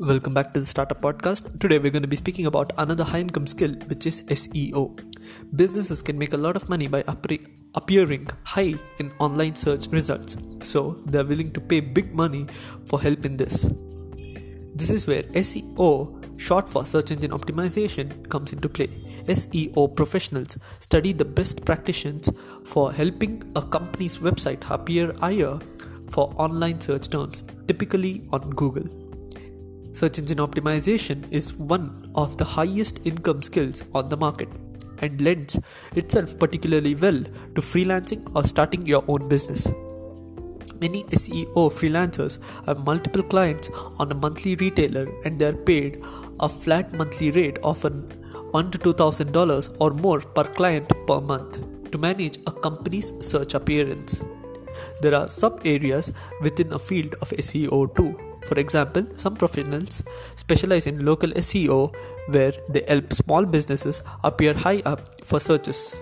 Welcome back to the Startup Podcast. Today we're going to be speaking about another high income skill, which is SEO. Businesses can make a lot of money by appearing high in online search results, so they're willing to pay big money for help in this. This is where SEO, short for search engine optimization, comes into play. SEO professionals study the best practices for helping a company's website appear higher for online search terms, typically on Google. Search engine optimization is one of the highest income skills on the market and lends itself particularly well to freelancing or starting your own business. Many SEO freelancers have multiple clients on a monthly retailer and they are paid a flat monthly rate often one to two thousand dollars or more per client per month to manage a company's search appearance. There are sub areas within a field of SEO too. For example, some professionals specialize in local SEO where they help small businesses appear high up for searches.